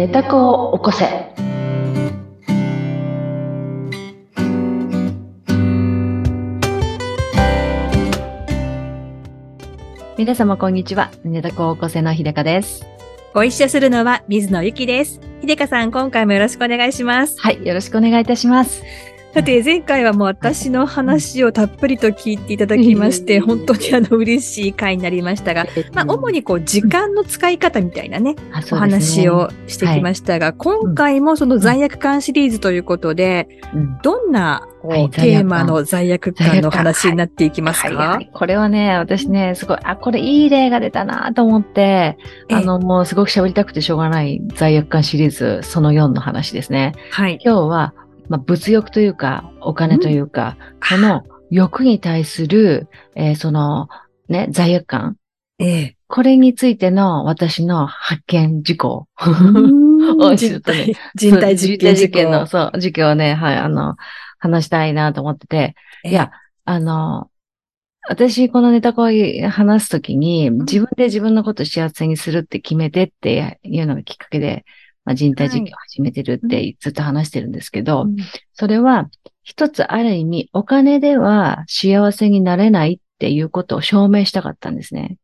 寝た子を起こせ。皆様こんにちは。寝た子を起こせの秀香です。ご一緒するのは水野ゆきです。秀香さん、今回もよろしくお願いします。はい、よろしくお願いいたします。さて、前回はもう私の話をたっぷりと聞いていただきまして、うん。本当にあの嬉しい回になりましたが、まあ、主にこう、時間の使い方みたいなね、あお話をしてきましたが、今回もその罪悪感シリーズということで、うん。どんなテーマの罪悪感の話になっていきますか、はいはいこれはね、私ね、すごい、あ、これいい例が出たなと思って、ええ。あの、もうすごく喋りたくてしょうがない罪悪感シリーズその4の話ですね。はい。今日は、まあ、物欲というか、お金というか、この欲に対する、えーその、ね、罪悪感。ええ。これについての私の発見事項。人 ちょっとね体、人体実験人体実験の、の。そう、事件をね、はい、あの、話したいなと思ってて、いや、あの、私、このネタこう話すときに、自分で自分のことを幸せにするって決めてっていうのがきっかけで、まあ、人体実験を始めてるってずっと話してるんですけど、うん。それは一つある意味、お金では幸せになれないっていうことを証明したかったんですね。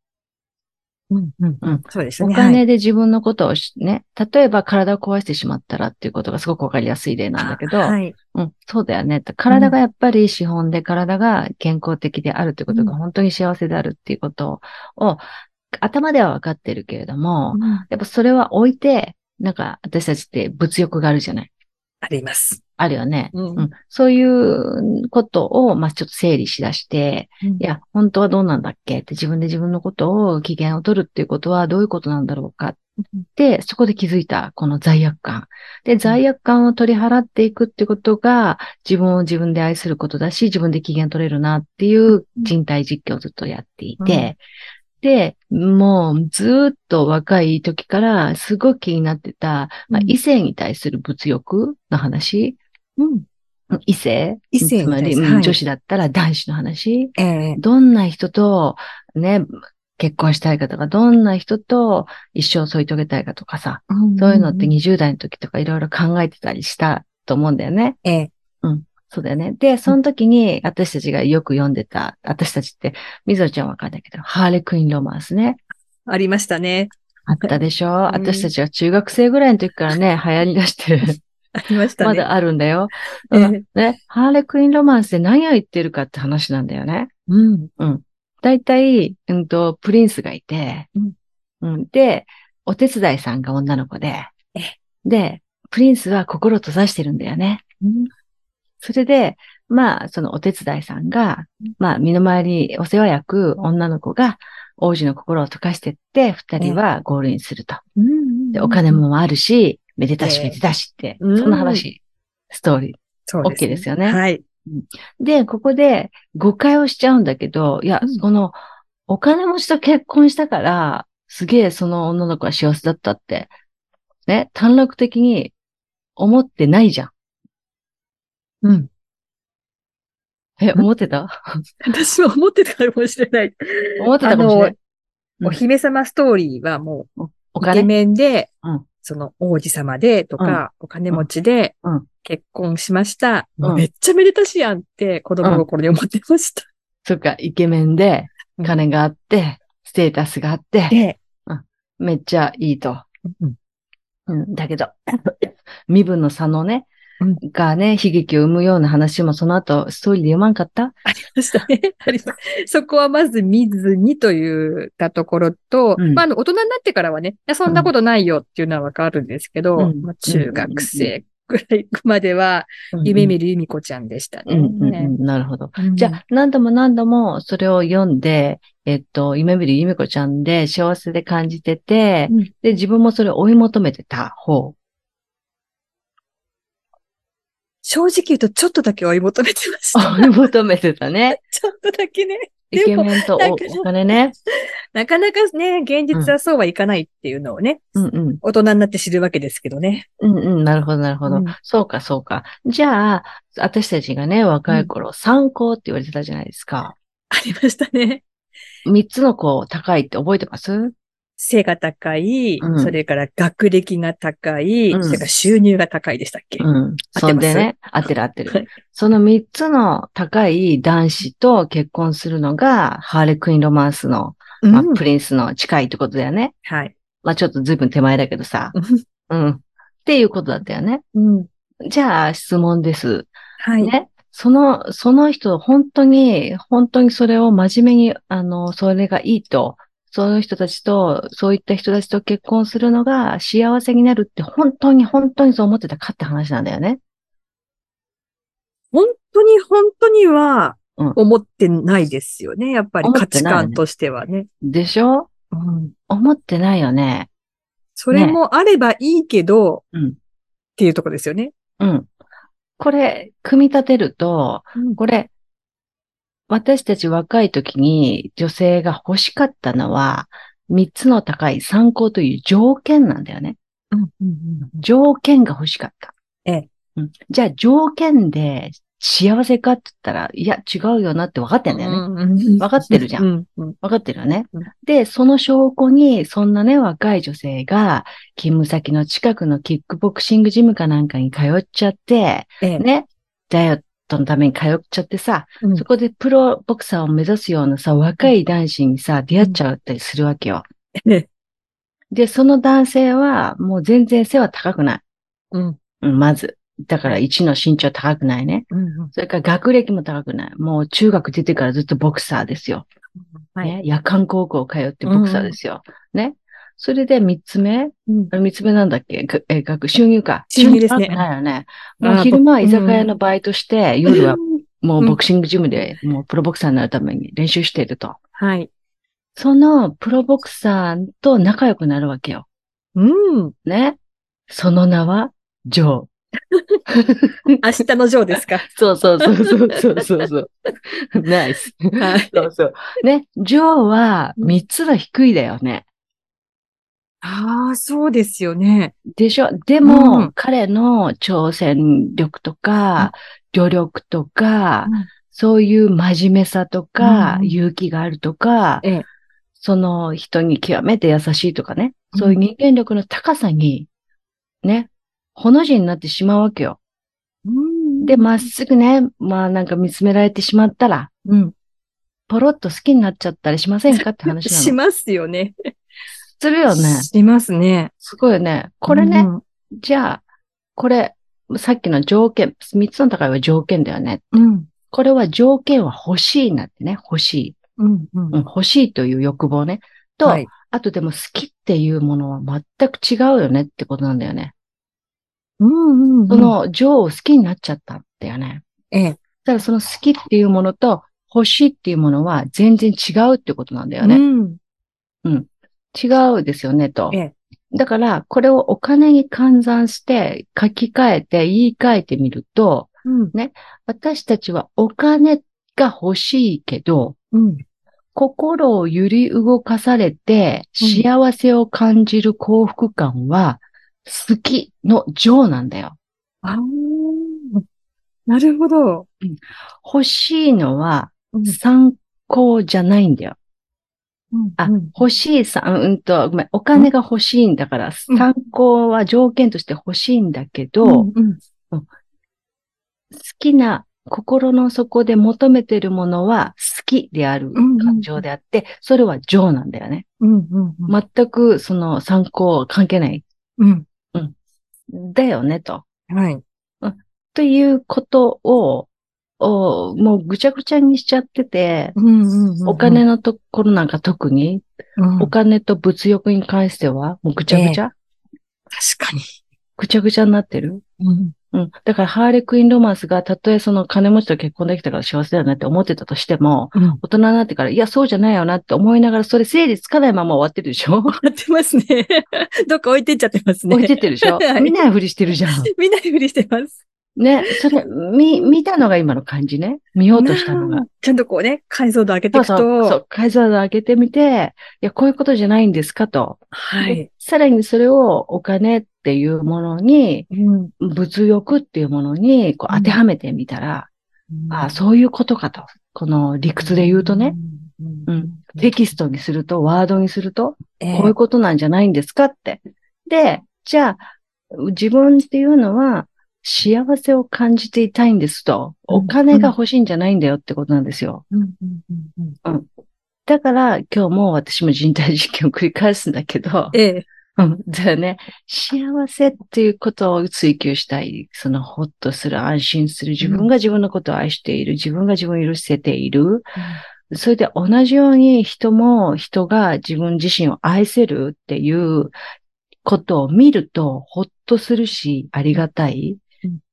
うんうん。うん。そうですね。お金で自分のことをしね、例えば体を壊してしまったらっていうことがすごくわかりやすい例なんだけど、はい。うん、そうだよね。体がやっぱり資本で体が健康的であるということがうん。本当に幸せであるっていうことを頭ではわかってるけれども、やっぱそれは置いて、なんか私たちって物欲があるじゃない。あります。あるよね。うん。うん、そういうことを、まあ、ちょっと整理しだして、いいや、本当はどうなんだっけ？って自分で自分のことを機嫌を取るっていうことはどういうことなんだろうか？って、そこで気づいたこの罪悪感。で、罪悪感を取り払っていくってことが自分を自分で愛することだし、自分で機嫌取れるなっていう人体実験をずっとやっていて、で、もうずーっと若い時からすごく気になってた、まあ、うん異性に対する物欲の話、うん。異性？異性につまり、はいうん女子だったら男子の話。ええ。どんな人とね、結婚したいかとか、どんな人と一生添い遂げたいかとかさ、そういうのって20代の時とかいろいろ考えてたりしたと思うんだよね。ええ。そうだよね。で、その時に私たちがよく読んでた、私たちって、みぞちゃんわかんないけど、ハーレクイーンロマンスね。ありましたね。あったでしょ、ん私たちは中学生ぐらいの時からね、流行り出してる。ありましたね。まだあるんだよ。ね、ハーレクイーンロマンスで何を言ってるかって話なんだよね。うん。大体、うんと、プリンスがいて、うんうんで、お手伝いさんが女の子でえ、で、プリンスは心を閉ざしてるんだよね。それで、まあ、そのお手伝いさんが、まあ、身の回りにお世話役女の子が、王子の心を溶かしてって、二人はゴールインすると。うんで、お金もあるし、めでたしええめでたしって、うん。そんな話、ストーリー。そう OK ですよね。はい。で、ここで誤解をしちゃうんだけど、いや、うん。この、お金持ちと結婚したから、すげえその女の子は幸せだったって、ね、短絡的に思ってないじゃん。うん。え、ん。思ってた？私は思ってたかもしれない。思ってたかもしれない。うん。お姫様ストーリーはもおう、イケ金メンでうん、その王子様でとか、お金持ちでうん、結婚しました。うん。めっちゃめでたしやんって子供心に思ってました。そっか、イケメンで、金があって、ステータスがあって、で、めっちゃいいと。うん。うん、だけど、身分の差のね、うん。がね、悲劇を生むような話もその後、ストーリーで読まんかった？ありましたね。ありまそこはまず見ずにというたところと、うん。まあ、あの、大人になってからはね、いやそんなことないよっていうのはわかるんですけど、うん。まあ、中学生ぐらいまでは、夢見る由美子ちゃんでしたね。なるほど。うん。じゃあ、何度も何度もそれを読んで、えっと、夢見るゆめこちゃんで幸せで感じてて、うん。で、自分もそれを追い求めてた方。正直言うとちょっとだけ追い求めてました。追い求めてたね。ちょっとだけね。イケメンとお金ね。なかなかね、現実はそうはいかないっていうのをね、うんうん。大人になって知るわけですけどね。うんうん。なるほど、なるほど。うんそうか、そうか。じゃあ、私たちがね、若い頃、参考って言われてたじゃないですか。ありましたね。三つの子高いって覚えてます？背が高い、うんそれから学歴が高い、うんそれから収入が高いでしたっけ、うん。そんでね、合ってる合ってはいる。その三つの高い男子と結婚するのが、ハーレクインロマンスの、まあ、うんプリンスの近いってことだよね。はい。まあちょっと随分手前だけどさ。うん。っていうことだったよね。うん。じゃあ質問です。はい。ね。その、その人、本当に、本当にそれを真面目に、あの、それがいいと、そういう人たちと、そういった人たちと結婚するのが幸せになるって、本当に、本当にそう思ってたかって話なんだよね。本当に本当にはうん思ってないですよね。やっぱり価値観としてはね。でしょ？うん思ってないよね。それもあればいいけど、うんっていうとこですよね。うん。これ、組み立てると、これ、私たち若い時に女性が欲しかったのは、三つの高い参考という条件なんだよね。うんうんうん条件が欲しかった。ええ。うん、じゃあ条件で幸せかって言ったら、いや、違うよなって分かってんだよね。うん分かってるじゃん。分かってるよね。うん。で、その証拠に、そんなね、若い女性が、勤務先の近くのキックボクシングジムかなんかに通っちゃって、ええ。ね、トのために通っちゃってさ、うんそこでプロボクサーを目指すようなさ、若い男子にさ、出会っちゃったりするわけよ。ええで、その男性は、もう全然背は高くない。うんうん、まず。だから1の身長高くないね。うんそれから学歴も高くない。もう中学出てからずっとボクサーですよ。はいね、夜間高校通ってボクサーですよ。ね。それで三つ目？うん三つ目なんだっけ？がえ、学、収入か。収入ですねないよね。もう昼間はぼ居酒屋のバイトして、夜はもううんボクシングジムで、もうプロボクサーになるために練習していると。はい。そのプロボクサーと仲良くなるわけよ。うん。ね？その名は、ジョー。明日のジョーですか？そ うそうそうそうそうそうそう。ナイス。はい。そうそう。ね、ジョーは三つは低いだよね。ああ、そうですよね。でしょ？でも、うん彼の挑戦力とか、努力とか、そういう真面目さとか、うん勇気があるとか、ええその人に極めて優しいとかね、うんそういう人間力の高さに、ね、ほの字になってしまうわけよ。うんで、まっすぐね、まあなんか見つめられてしまったら、うん。ポロッと好きになっちゃったりしませんか？って話なの。しますよね。するよね。しますね。すごいよね。これね、うんじゃあ、これ、さっきの条件、三つの高いは条件だよね。うん。これは条件は欲しいなってね、欲しい。うん。うんうん、欲しいという欲望ね。と、はい。あとでも好きっていうものは全く違うよねってことなんだよね。うんうんうん。そ、の、ジョーを好きになっちゃったんだよね。ええ。ただその好きっていうものと欲しいっていうものは全然違うってことなんだようね。ん。違うですよね、とえ。え。だから、これをお金に換算して書き換えて言い換えてみると、うん。私たちはお金が欲しいけど、うん。心を揺り動かされてうん幸せを感じる幸福感は好きの情なんだよ。ああ。なるほど。欲しいのはうん参考じゃないんだよ。あうん欲しいさ、うんうんと、ごめん、お金が欲しいんだから、うん参考は条件として欲しいんだけど、うんうん好きな心の底で求めてるものは好きであるうん感情であって、それは情なんだよね。うんうんうん全くその参考は関係ない。うん。だよね、と。はい。ということを、おもうぐちゃぐちゃにしちゃってて、お金のところなんか特に、うんお金と物欲に関しては、もうぐちゃぐちゃ、確かに。ぐちゃぐちゃになってる？うん。うん。だから、ハーレクインロマンスが、たとえその金持ちと結婚できたから幸せだよねって思ってたとしても、うん。大人になってから、いや、そうじゃないよなって思いながら、それ整理つかないまま終わってるでしょ？やってますね。どっか置いてっちゃってますね。置いてってるでしょ？はい見ないふりしてるじゃん。みんなふりしてます。ね、それ、見、見たのが今の感じね。見ようとしたのが。ちゃんとこうね、解像度上げていくと。そう、そう、解像度上げてみて、いや、こういうことじゃないんですかと。はいで。さらにそれをお金っていうものに、うん。物欲っていうものにこううん当てはめてみたら、ああ、そういうことかと。この理屈で言うとね。うん。テキストにすると、ワードにすると、ええこういうことなんじゃないんですかって。で、じゃあ、自分っていうのは、幸せを感じていたいんですと。うんお金が欲しいんじゃないんだよってことなんですよ。うんうんうんうんだから、今日も私も人体実験を繰り返すんだけど、ええ。うん。だよね。幸せっていうことを追求したい。その、ほっとする、安心する。自分が自分のことを愛している。自分が自分を許せている。それで同じように人も人が自分自身を愛せるっていうことを見るとほっとするし、ありがたい。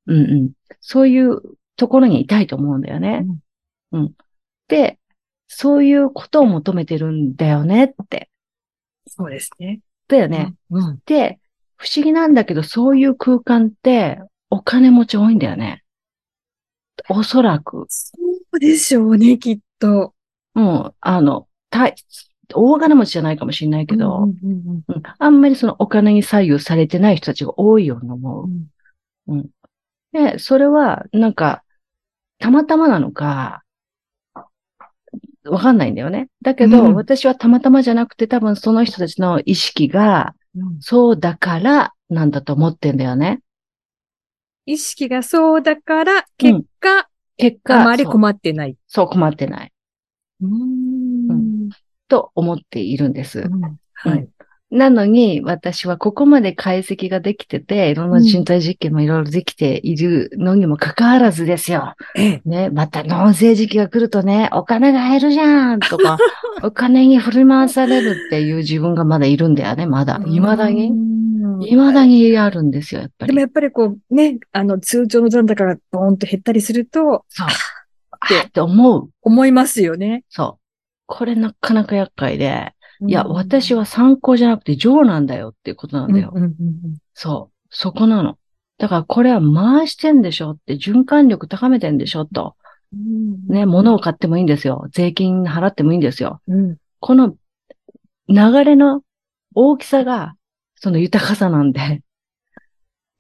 うんうんうん。そういうところにいたいと思うんだよね。うん。で、そういうことを求めてるんだよねって。そうですね。だよね。うん。で、不思議なんだけど、そういう空間ってお金持ち多いんだよね。おそらく。そうでしょうね、きっと。うん。あの、大、大金持ちじゃないかもしれないけど、うんうんうんうんあんまりそのお金に左右されてない人たちが多いように思うんう。で、それは、なんか、たまたまなのか、わかんないんだよね。だけど、うん私はたまたまじゃなくて多分その人たちの意識が、うんそうだからなんだと思ってんだよね。意識がそうだから、結果、結果、あまりそう困ってない。そう困ってない。うーん。と思っているんです。うんはい。なのに、私はここまで解析ができてて、いろんな人体実験もいろいろできているのにもかかわらずですよ。ええ。ね、また納税時期が来るとね、お金が減るじゃんとか、お金に振り回されるっていう自分がまだいるんだよね、まだ。未だに。うん未だにあるんですよ、やっぱり。でもやっぱりこう、ね、あの、通常の残高がボーンと減ったりすると、そう。って思う。思いますよね。そう。これなかなか厄介で、いや、うん私は参考じゃなくて上なんだよっていうことなんだよ。うんうんうんそう。そこなの。だからこれは回してんでしょって、循環力高めてんでしょと。うんね、物を買ってもいいんですよ。税金払ってもいいんですよ。うん。この流れの大きさが、その豊かさなんで。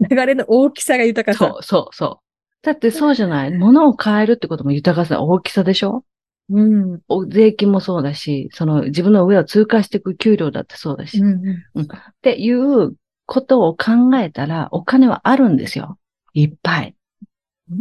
流れの大きさが豊かさ。そう、そう、そう。だってそうじゃない。物を変えるってことも豊かさ、大きさでしょうん。お税金もそうだし、その自分の上を通過していく給料だってそうだし。うんうんっていうことを考えたら、お金はあるんですよ。いっぱい。う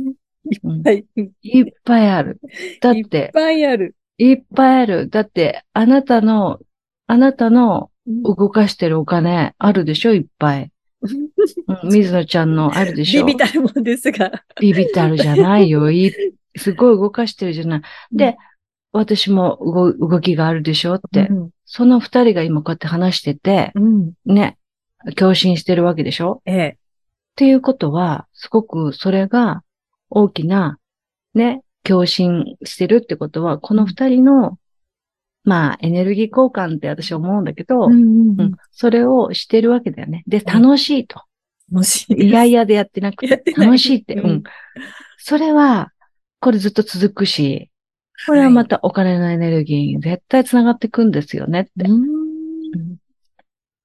んはい。いっいっぱいある。だって、ぱいある。いっぱいある。だって、あなたの、あなたのうん動かしてるお金あるでしょ？いっぱい。うん 水野ちゃんのあるでしょ？ビビたるもんですが。ビビたるじゃないよ。いすごい動かしてるじゃない。で、私も動動きがあるでしょって。うんその二人が今こうやって話してて、うん。ね、共振してるわけでしょ？ええ。っていうことは、すごくそれが大きな、ね、共振してるってことは、この二人の、まあ、エネルギー交換って私は思うんだけど、うんうんそれをしてるわけだよね。で、楽しいと。もしいいやいやでやってなくてない楽しいって。ううんん。それは、これずっと続くし、これはまたお金のエネルギーに絶対つながっていくんですよねって。うんうん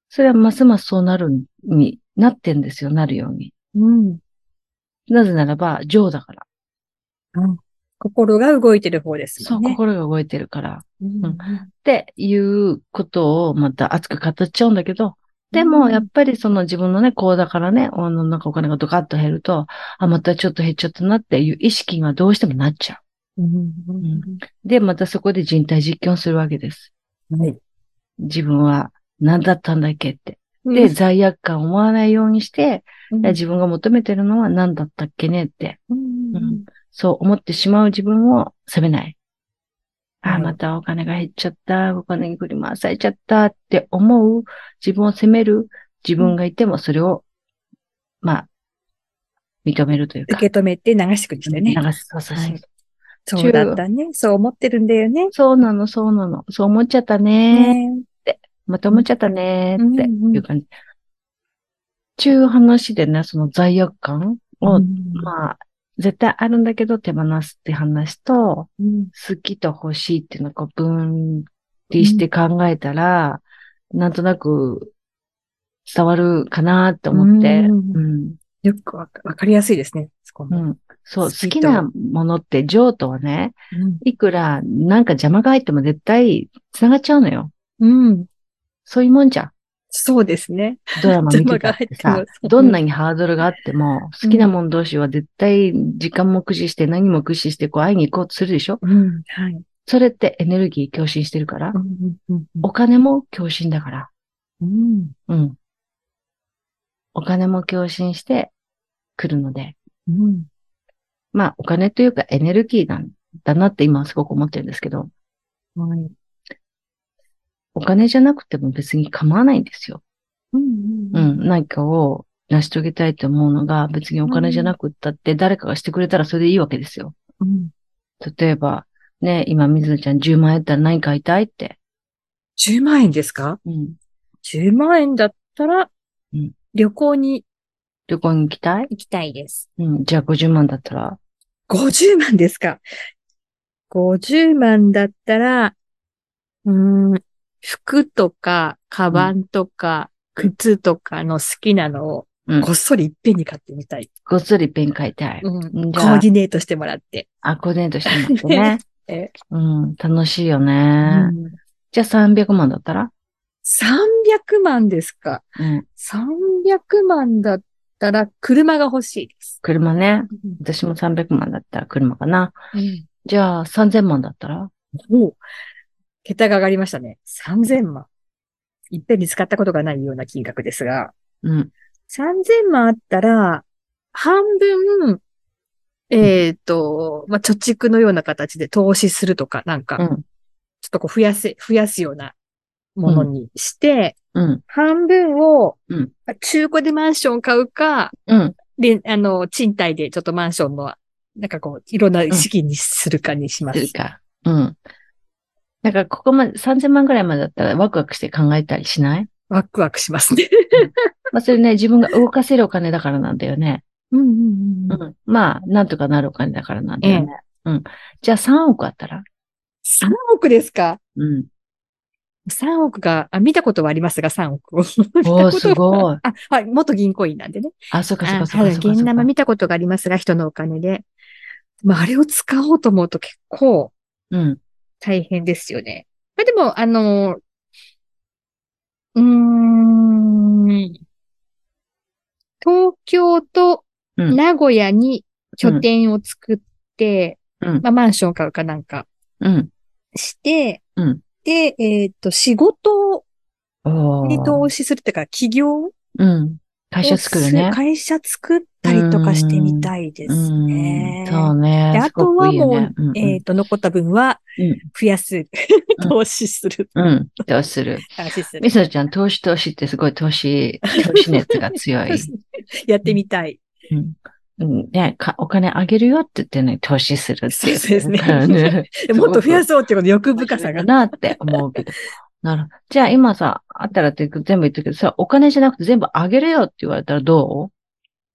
それはますますそうなるになってんですよ、なるように。うん。なぜならば、情だから。心が動いてる方ですそう。心が動いてるから。うんうんっていうことをまた熱く語っちゃうんだけど、でも、やっぱりその自分のね、こうだからね、あの、なんかお金がドカッと減ると、あ、またちょっと減っちゃったなっていう意識がどうしてもなっちゃうんう。で、またそこで人体実験をするわけです。はい。自分は何だったんだっけって。うんで、罪悪感を思わないようにして、うん自分が求めてるのは何だったっけねって。うんうんそう思ってしまう自分を責めない。ああ、はいまたお金が減っちゃった、お金に振り回されちゃったって思う自分を責める自分がいてもそれを、まあ、認めるというか。受け止めて流してくんですよね。流す。そうそうそうはいそうだったね。そう思ってるんだよね。そうなの、そうなの。そう思っちゃったね。ねまた思っちゃったねってうんうんいう感じ。ちゅう話でね、その罪悪感を、うんまあ、絶対あるんだけど手放すって話と、うん好きと欲しいっていうのをこう分離して考えたら、なんとなく伝わるかなって思って、ううんんよくわかりやすいですね。そこも。うん。そう、好きなものって、情とはね、うん。いくらなんか邪魔が入っても絶対繋がっちゃうのよ。うん。そういうもんじゃん。そうですね。ドラマ見てたってさどんなにハードルがあっても、好きなもん同士は絶対時間も駆使して何も駆使してこう会いに行こうとするでしょ？うん。はい。それってエネルギー共振してるからう、んうんお金も共振だから。うん。うん。お金も共振してくるので、うん。まあお金というかエネルギーなんだなって今はすごく思ってるんですけど、はい。お金じゃなくても別に構わないんですよ。うんうん。何かを成し遂げたいと思うのが別にお金じゃなくったって誰かがしてくれたらそれでいいわけですよ。うん。例えば、ね、今水野ちゃん10万円やったら何買いたいって。10万円ですか？うん。?10 万円だったらうん、旅行に旅行に行きたい？行きたいです。うん。じゃあ50万だったら？50万ですか ?50 万だったら、うーん、服とか、カバンとか、靴とかの好きなのを、うんこっそりいっぺんに買ってみたい。ごっそりペン買いたい。うん。じゃあコーディネートしてもらって。あ、コーディネートしてもらってね。えうん。楽しいようね。んじゃあ300万だったら？300万ですか？うん。300万だったら車が欲しいです。車ね。私も300万だったら車かな。うん。じゃあ3000万だったら？おう桁が上がりましたね。3000万。いっぺんに使ったことがないような金額ですが、うん。3000万あったら、半分、えっ、と、まあ、貯蓄のような形で投資するとか、なんか、うん。ちょっとこう増やせ、増やすようなものにして、うん。半分をうん、中古でマンション買うか、うん。で、あの、賃貸でちょっとマンションの、なんかこう、いろんな資金にするかにしますす。るか。うん。なんかここまで3000万ぐらいまでだったらワクワクして考えたりしない？ワクワクしますね。まあそれね、自分が動かせるお金だからなんだよね。うんうんうん。うん。まあ、なんとかなるお金だからなんだよね。うん。じゃあ3億あったら？3億ですか？うん。3億が、あ、見たことはありますが、3億を。おー、すごい。あ、はい、元銀行員なんでね。あ、そっかそっあかそっかそっか現生か。見たことがありますが、人のお金で。まあ、あれを使おうと思うと結構うん。大変ですよね。まあ、でも、あの、うーん、東京とうん名古屋に拠点を作って、うん。まあ、マンション買うかなんかうん。して、うんで、えっ、と、仕事に投資するっていうか、企業うん。会社作るね。会社作ったりとかしてみたいですね。うん。そうね。であとはもう、いいよねえっ、と、残った分はうん、増やす、うん 投資する、うん。うん。どうする投資するみ。そちゃん、投資投資ってすごい投資、投資熱が強い。やってみたい。うん。うん、ねか、お金あげるよって言ってね、投資するってそうですね もっと増やそうっていうこの欲深さが。だなって思うけど。なる。じゃあ今さ、あったらって全部言ったけどさ、お金じゃなくて全部あげるよって言われたらど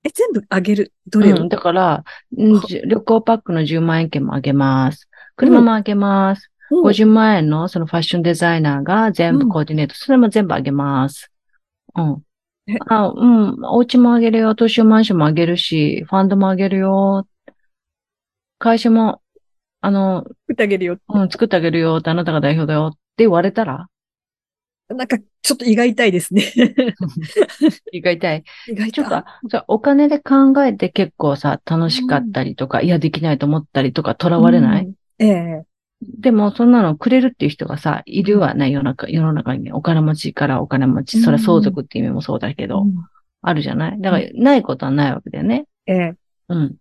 え、全部あげる？どうれを、うん、だから、旅行パックの10万円券もあげます。車もあげます。うん50万円のそのファッションデザイナーが全部うんコーディネート、それも全部あげます。うんえ。あ、うん。お家もあげるよ。東証マンションもあげるし、ファンドもあげるよ。会社も、あの、作ってあげるよ。うん、作ってあげるよってあなたが代表だよって言われたらなんか、ちょっと胃が痛いですね。胃が痛い。胃が痛い。ちょっと、じゃあお金で考えて結構さ、楽しかったりとか、いや、できないと思ったりとか、囚われない、うんええでも、そんなのくれるっていう人がさ、いるわね、世の中、世の中に。ね、お金持ちからお金持ち、それは相続っていう意味もそうだけど、うん。あるじゃない？だから、ないことはないわけだよね。ええ。うん。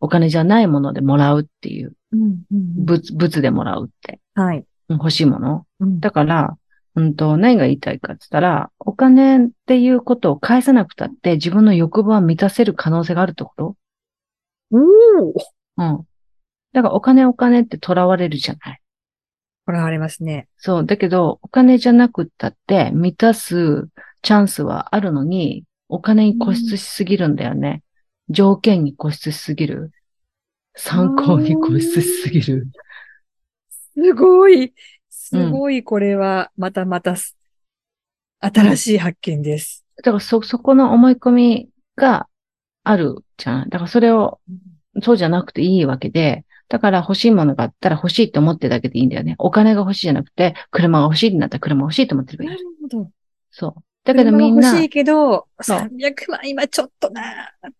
お金じゃないものでもらうっていう、うんうんうん。物、物でもらうって、はい。うん欲しいもの。うん。だから、うんと、何が言いたいかって言ったら、お金っていうことを返さなくたって自分の欲望は満たせる可能性があるってこと？おー。うん。だからお金お金って囚われるじゃない。これありますね。そう。だけど、お金じゃなくったって満たすチャンスはあるのに、お金に固執しすぎるんだよね。条件に固執しすぎる。参考に固執しすぎる。すごい。すごい、これは、またまたす、新しい発見です。だからそ、そこの思い込みがあるじゃん。だからそれを、そうじゃなくていいわけで、だから欲しいものがあったら欲しいって思ってるだけでいいんだよね。お金が欲しいじゃなくて、車が欲しいってなったら車欲しいって思ってればい。ないるほど。そう。だけどみんな、欲しいけど、そう300万今ちょっとなー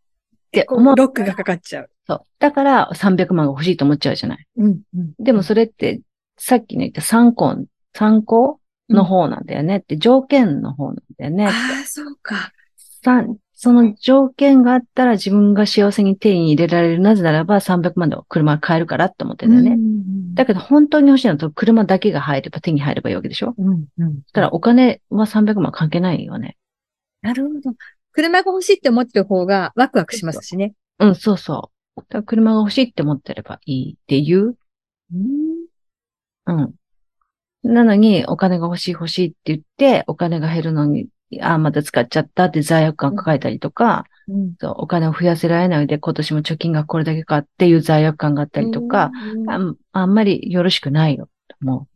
て思う。ロックがかかっちゃう。そう。だから300万が欲しいと思っちゃうじゃない。うん。うんでもそれって、さっきの言った参考、参考の方なんだよねって、条件の方なんだよね。ああ、そうか。さその条件があったら自分が幸せに手に入れられる。なぜならば300万で車買えるからって思ってんだよね。だけど本当に欲しいのは車だけが入れば手に入ればいいわけでしょ？うん、うん。そしたらお金は300万関係ないよね。なるほど。車が欲しいって思ってる方がワクワクしますしね。うん、そうそう。だから車が欲しいって思ってればいいっていう。うん。うん。なのに、お金が欲しい欲しいって言って、お金が減るのに、ああ、また使っちゃったって罪悪感抱えたりとか、うん。そうお金を増やせられないで今年も貯金がこれだけかっていう罪悪感があったりとか、うんあんあんまりよろしくないよ、と思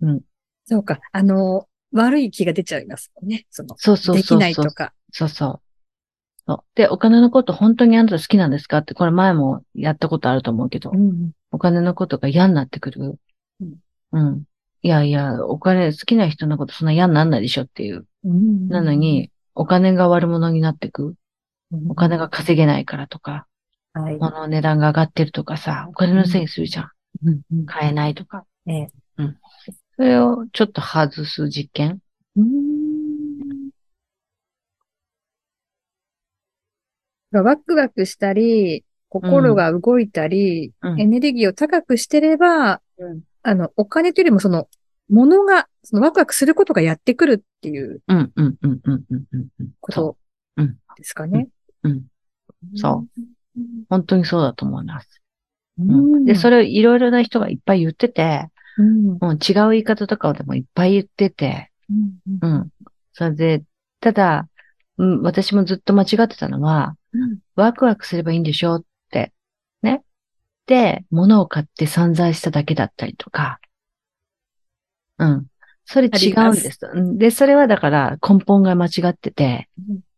う。うん。そうか。あの、悪い気が出ちゃいますね。その、そうそうそうそう。できないとか。そうそう。そう。で、お金のこと本当にあなた好きなんですかって、これ前もやったことあると思うけど、ん。お金のことが嫌になってくる。うん。うん。いやいや、お金好きな人のことそんな嫌になんないでしょっていう。うんなの、に、お金が悪者になってく。お金が稼げないからとか、はい。物の値段が上がってるとかさ、お金のせいにするじゃん。うんうん買えないとか。ええそれをちょっと外す実験？うんワクワクしたり、心が動いたり、うんエネルギーを高くしてれば、うんあの、お金というよりもその、ものが、そのワクワクすることがやってくるっていううん、うん、うん、うん、うん。ことうんですかね。うん。そううん。本当にそうだと思います。ううんん。で、それをいろいろな人がいっぱい言ってて、うん、うん、違う言い方とかでもいっぱい言ってて、うん。うん。それで、ただ、うん、私もずっと間違ってたのは、うん。ワクワクすればいいんでしょって。ね。で、物を買って散財しただけだったりとか。うん。それ違うんです。うんで、それはだから根本が間違ってて、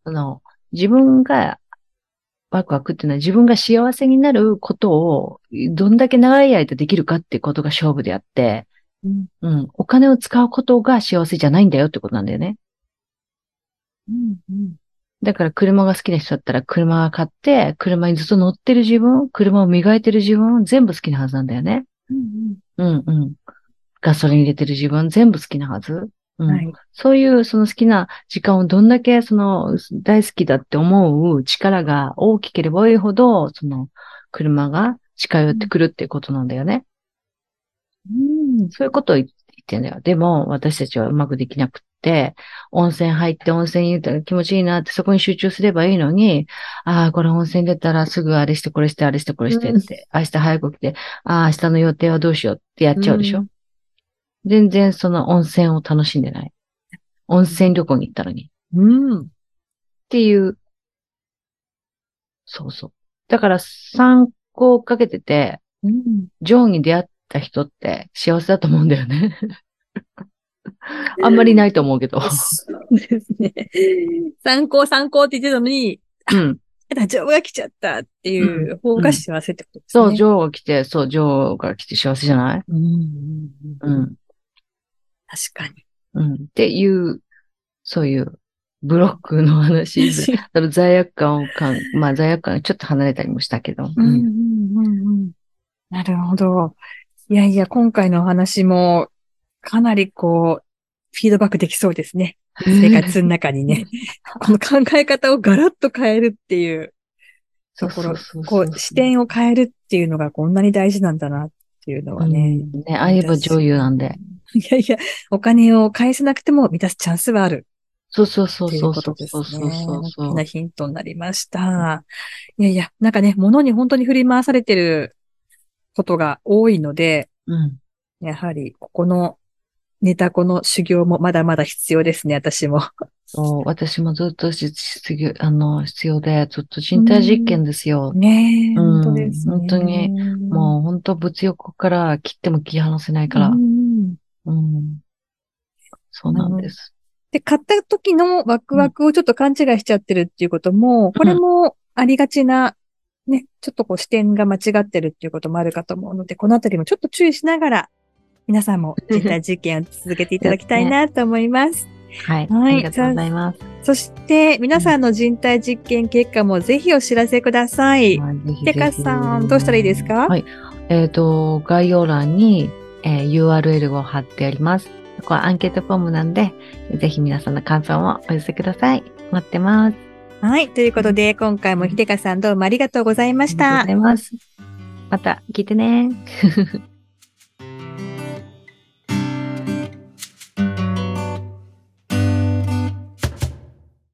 あの、自分がワクワクっていうのは自分が幸せになることをどんだけ長い間できるかっていうことが勝負であって、うん。うん。お金を使うことが幸せじゃないんだよってことなんだよね。うん。うん。だから車が好きな人だったら車が買って、車にずっと乗ってる自分、車を磨いてる自分、全部好きなはずなんだよね。うん。うんうん。ガソリン入れてる自分、全部好きなはず？うん。はい。そういうその好きな時間をどんだけその大好きだって思う力が大きければ多いほど、その車が近寄ってくるっていうことなんだよね。うん。そういうことを言ってんだよ。でも私たちはうまくできなくって、温泉入って温泉言ったら気持ちいいなってそこに集中すればいいのに、ああ、これ温泉出たらすぐあれしてこれしてあれしてこれしてって、明日早く起きて、ああ、明日の予定はどうしようってやっちゃうでしょ？うん全然その温泉を楽しんでない。温泉旅行に行ったのに。うん。っていう。そうそう。だから参考をかけてて、うん。ジョーに出会った人って幸せだと思うんだよね。あんまりないと思うけど。そうですね。参考参考って言ってたのに、うん。ダジョブが来ちゃったっていう方が幸せってことですね。そう、ジョーが来て、そう、ジョーが来て幸せじゃない？うん。うん。確かに。うん。っていう、そういう、ブロックの話 の罪悪感を感、まあ罪悪感がちょっと離れたりもしたけど。うんうんうんうん。なるほど。いやいや、今回のお話も、かなりこう、フィードバックできそうですね。生活の中にね。この考え方をガラッと変えるっていうところ、こう、視点を変えるっていうのがこんなに大事なんだなっていうのはね。うんね、ああ言えば女優なんで。いやいや、お金を返せなくても満たすチャンスはあるそうそうそうそううことですそうそうね。そうそう大きなヒントになりました。いやいや、なんかね、物に本当に振り回されてることが多いので、うん。やはり、ここのネタこの修行もまだまだ必要ですね、私も。そう、私もずっと必要、あの、必要で、ずっと人体実験ですよ。ねえ、うん本当ですね。本当にもう本当物欲から切っても切り離せないから。うんうん。そうなんです。で、買った時のワクワクをちょっと勘違いしちゃってるっていうことも、これもありがちな、ね、ちょっとこう視点が間違ってるっていうこともあるかと思うので、このあたりもちょっと注意しながら、皆さんも実体実験を続けていただきたいなと 思います。はい。はいありがとうございます。そして、皆さんの人体実験結果もぜひお知らせください。はいぜひてかさん、どうしたらいいですか？はいえっ、と、概要欄に、えー URL を貼ってあります。これアンケートフォームなんで、ぜひ皆さんの感想をお寄せください。待ってます。はい。ということで、今回もひでかさんどうもありがとうございましたありがとうござ。います。また聞いてね。